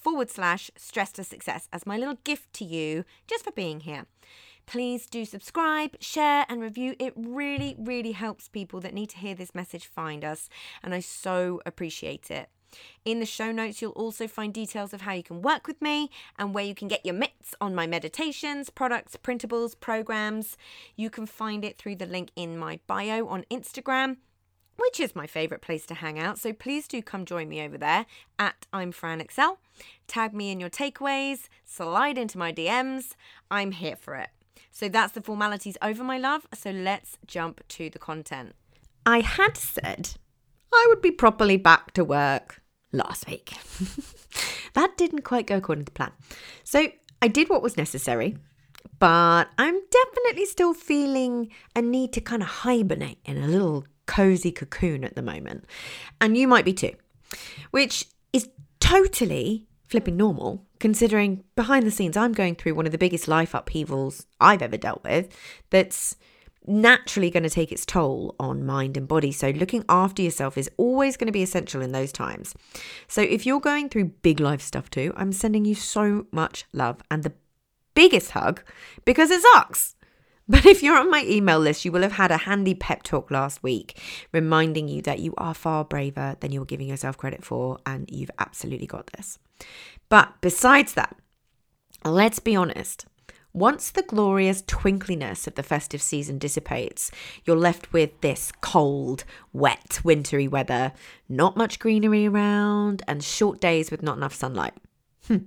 forward slash stress to success as my little gift to you just for being here. Please do subscribe, share, and review. It really, really helps people that need to hear this message find us, and I so appreciate it. In the show notes, you'll also find details of how you can work with me and where you can get your mitts on my meditations, products, printables, programs. You can find it through the link in my bio on Instagram which is my favourite place to hang out. So please do come join me over there at I'm Fran Excell. Tag me in your takeaways, slide into my DMs. I'm here for it. So that's the formalities over, my love. So let's jump to the content. I had said I would be properly back to work last week. that didn't quite go according to plan. So I did what was necessary, but I'm definitely still feeling a need to kind of hibernate in a little cozy cocoon at the moment. And you might be too, which is totally flipping normal considering behind the scenes I'm going through one of the biggest life upheavals I've ever dealt with that's naturally going to take its toll on mind and body. So, looking after yourself is always going to be essential in those times. So, if you're going through big life stuff too, I'm sending you so much love and the biggest hug because it sucks. But if you're on my email list, you will have had a handy pep talk last week reminding you that you are far braver than you're giving yourself credit for and you've absolutely got this. But besides that, let's be honest. Once the glorious twinkliness of the festive season dissipates, you're left with this cold, wet, wintry weather, not much greenery around, and short days with not enough sunlight. Hmm.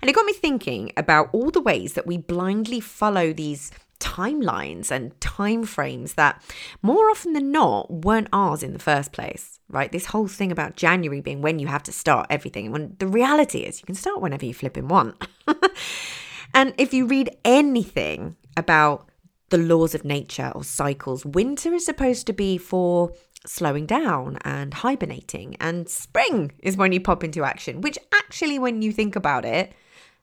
And it got me thinking about all the ways that we blindly follow these timelines and time frames that more often than not weren't ours in the first place right? This whole thing about january being when you have to start everything when the reality is you can start whenever you flip in want. And if you read anything about the laws of nature or cycles winter is supposed to be for slowing down and hibernating and spring is when you pop into action which actually when you think about it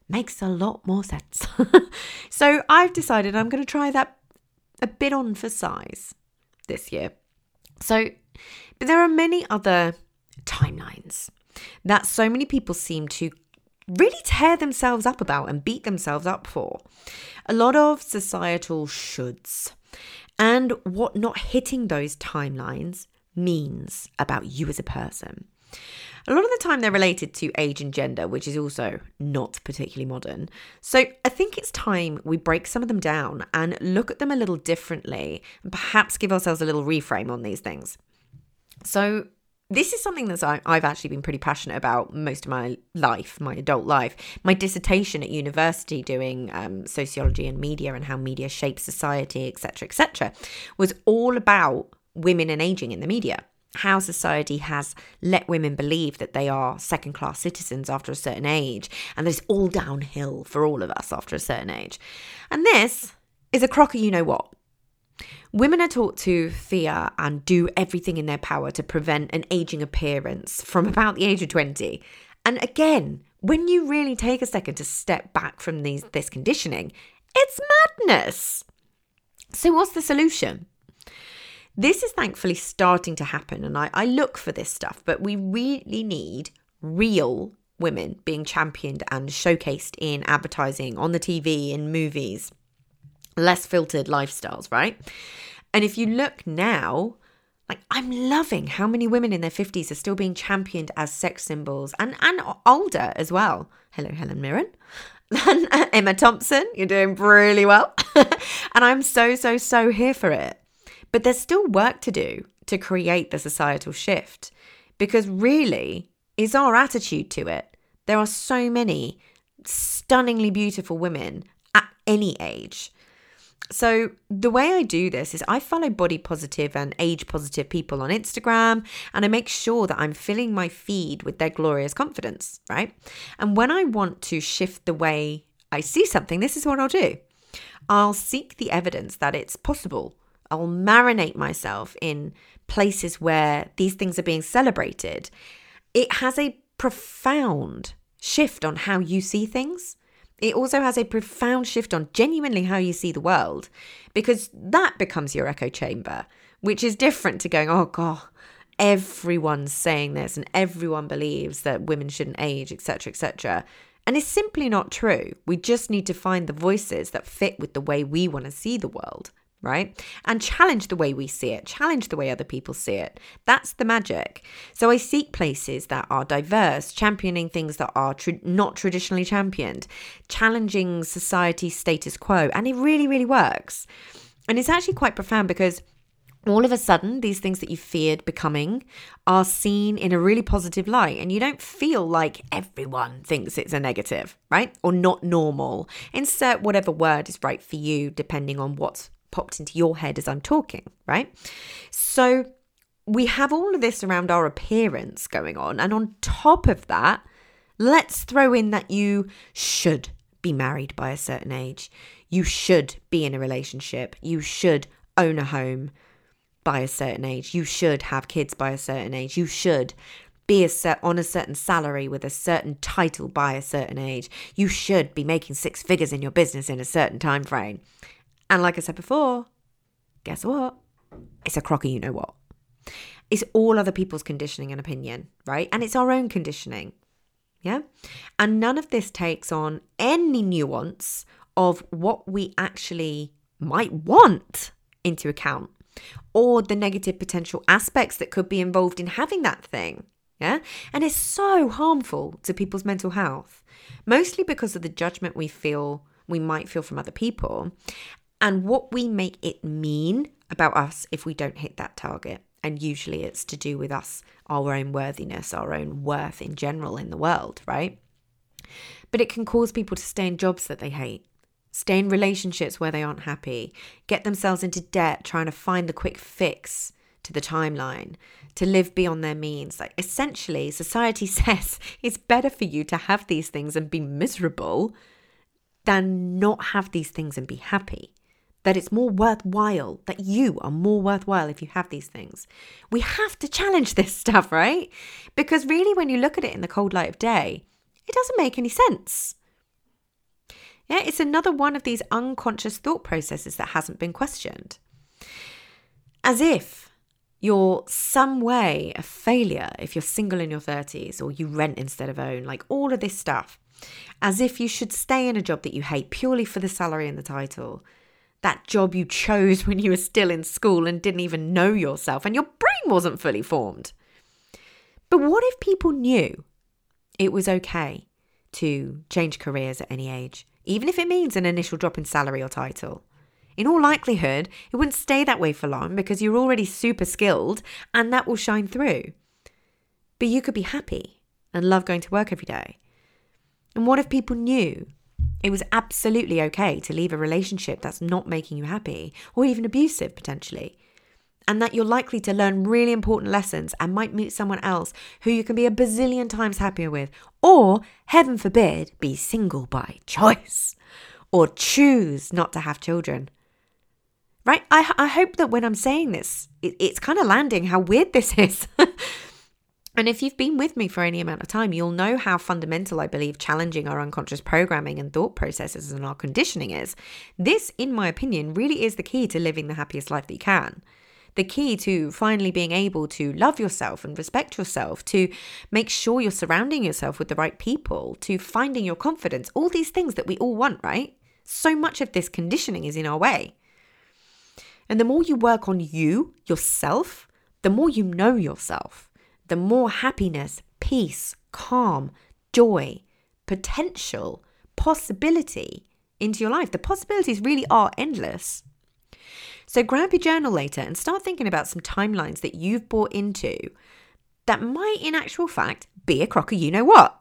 makes a lot more sense. so I've decided I'm going to try that a bit on for size this year. So, but there are many other timelines that so many people seem to really tear themselves up about and beat themselves up for. A lot of societal shoulds and what not hitting those timelines means about you as a person. A lot of the time, they're related to age and gender, which is also not particularly modern. So I think it's time we break some of them down and look at them a little differently and perhaps give ourselves a little reframe on these things. So this is something that I've actually been pretty passionate about most of my life, my adult life. My dissertation at university, doing um, sociology and media and how media shapes society, etc., etc., was all about women and aging in the media how society has let women believe that they are second class citizens after a certain age and that it's all downhill for all of us after a certain age. And this is a crocker, you know what. Women are taught to fear and do everything in their power to prevent an aging appearance from about the age of 20. And again, when you really take a second to step back from these, this conditioning, it's madness. So, what's the solution? This is thankfully starting to happen, and I, I look for this stuff, but we really need real women being championed and showcased in advertising, on the TV, in movies, less filtered lifestyles, right? And if you look now, like I'm loving how many women in their 50s are still being championed as sex symbols and and older as well. Hello Helen Mirren. Emma Thompson, you're doing really well. and I'm so so so here for it. But there's still work to do to create the societal shift because really, is our attitude to it. There are so many stunningly beautiful women at any age. So, the way I do this is I follow body positive and age positive people on Instagram, and I make sure that I'm filling my feed with their glorious confidence, right? And when I want to shift the way I see something, this is what I'll do I'll seek the evidence that it's possible. I'll marinate myself in places where these things are being celebrated. It has a profound shift on how you see things it also has a profound shift on genuinely how you see the world because that becomes your echo chamber, which is different to going, oh, God, everyone's saying this and everyone believes that women shouldn't age, etc., etc. And it's simply not true. We just need to find the voices that fit with the way we want to see the world right? And challenge the way we see it, challenge the way other people see it. That's the magic. So I seek places that are diverse, championing things that are tr- not traditionally championed, challenging society's status quo. And it really, really works. And it's actually quite profound because all of a sudden, these things that you feared becoming are seen in a really positive light, and you don't feel like everyone thinks it's a negative, right? Or not normal. Insert whatever word is right for you, depending on what's popped into your head as I'm talking, right? So we have all of this around our appearance going on. And on top of that, let's throw in that you should be married by a certain age. You should be in a relationship. You should own a home by a certain age. You should have kids by a certain age. You should be a set on a certain salary with a certain title by a certain age. You should be making six figures in your business in a certain time frame. And like I said before, guess what? It's a crocker, you know what. It's all other people's conditioning and opinion, right? And it's our own conditioning. Yeah. And none of this takes on any nuance of what we actually might want into account or the negative potential aspects that could be involved in having that thing. Yeah. And it's so harmful to people's mental health, mostly because of the judgment we feel we might feel from other people and what we make it mean about us if we don't hit that target. And usually it's to do with us, our own worthiness, our own worth in general in the world, right? But it can cause people to stay in jobs that they hate, stay in relationships where they aren't happy, get themselves into debt trying to find the quick fix to the timeline, to live beyond their means. Like essentially, society says it's better for you to have these things and be miserable than not have these things and be happy that it's more worthwhile, that you are more worthwhile if you have these things. We have to challenge this stuff, right? Because really, when you look at it in the cold light of day, it doesn't make any sense. Yeah, it's another one of these unconscious thought processes that hasn't been questioned. As if you're some way a failure if you're single in your 30s or you rent instead of own, like all of this stuff. As if you should stay in a job that you hate purely for the salary and the title that job you chose when you were still in school and didn't even know yourself and your brain wasn't fully formed. But what if people knew it was okay to change careers at any age, even if it means an initial drop in salary or title? In all likelihood, it wouldn't stay that way for long because you're already super skilled and that will shine through. But you could be happy and love going to work every day. And what if people knew it was absolutely okay to leave a relationship that's not making you happy or even abusive potentially. And that you're likely to learn really important lessons and might meet someone else who you can be a bazillion times happier with, or, heaven forbid, be single by choice, or choose not to have children. Right? I, I hope that when I'm saying this, it, it's kind of landing how weird this is. And if you've been with me for any amount of time, you'll know how fundamental I believe challenging our unconscious programming and thought processes and our conditioning is. This, in my opinion, really is the key to living the happiest life that you can. The key to finally being able to love yourself and respect yourself, to make sure you're surrounding yourself with the right people, to finding your confidence, all these things that we all want, right? So much of this conditioning is in our way. And the more you work on you, yourself, the more you know yourself the more happiness, peace, calm, joy, potential, possibility into your life. The possibilities really are endless. So grab your journal later and start thinking about some timelines that you've bought into that might, in actual fact, be a crocker you know what.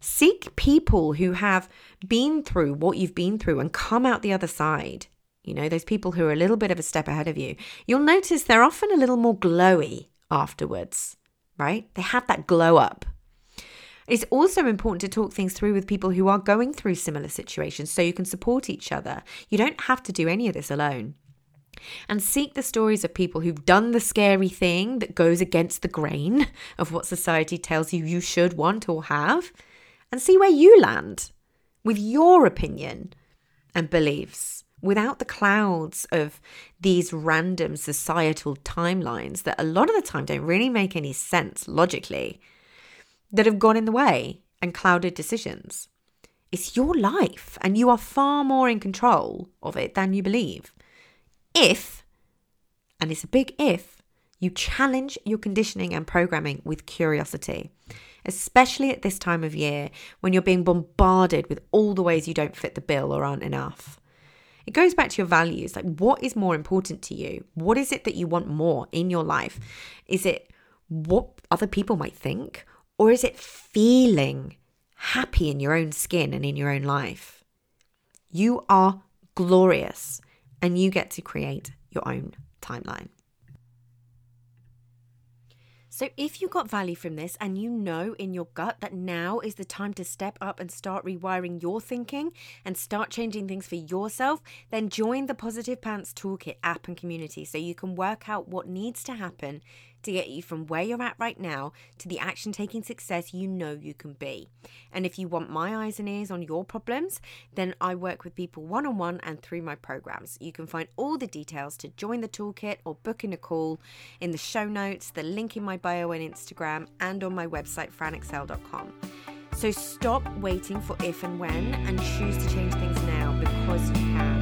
Seek people who have been through what you've been through and come out the other side. You know, those people who are a little bit of a step ahead of you. You'll notice they're often a little more glowy afterwards, right? They have that glow up. It's also important to talk things through with people who are going through similar situations so you can support each other. You don't have to do any of this alone. And seek the stories of people who've done the scary thing that goes against the grain of what society tells you you should want or have, and see where you land with your opinion and beliefs without the clouds of these random societal timelines that a lot of the time don't really make any sense logically that have gone in the way and clouded decisions. It's your life, and you are far more in control of it than you believe. If, and it's a big if, you challenge your conditioning and programming with curiosity, especially at this time of year when you're being bombarded with all the ways you don't fit the bill or aren't enough. It goes back to your values. Like, what is more important to you? What is it that you want more in your life? Is it what other people might think? Or is it feeling happy in your own skin and in your own life? You are glorious and you get to create your own timeline. So, if you got value from this and you know in your gut that now is the time to step up and start rewiring your thinking and start changing things for yourself, then join the Positive Pants Toolkit app and community so you can work out what needs to happen to get you from where you're at right now to the action taking success you know you can be. And if you want my eyes and ears on your problems, then I work with people one on one and through my programs. You can find all the details to join the toolkit or book in a call in the show notes, the link in my bio on Instagram, and on my website, franexcell.com. So stop waiting for if and when and choose to change things now because you can.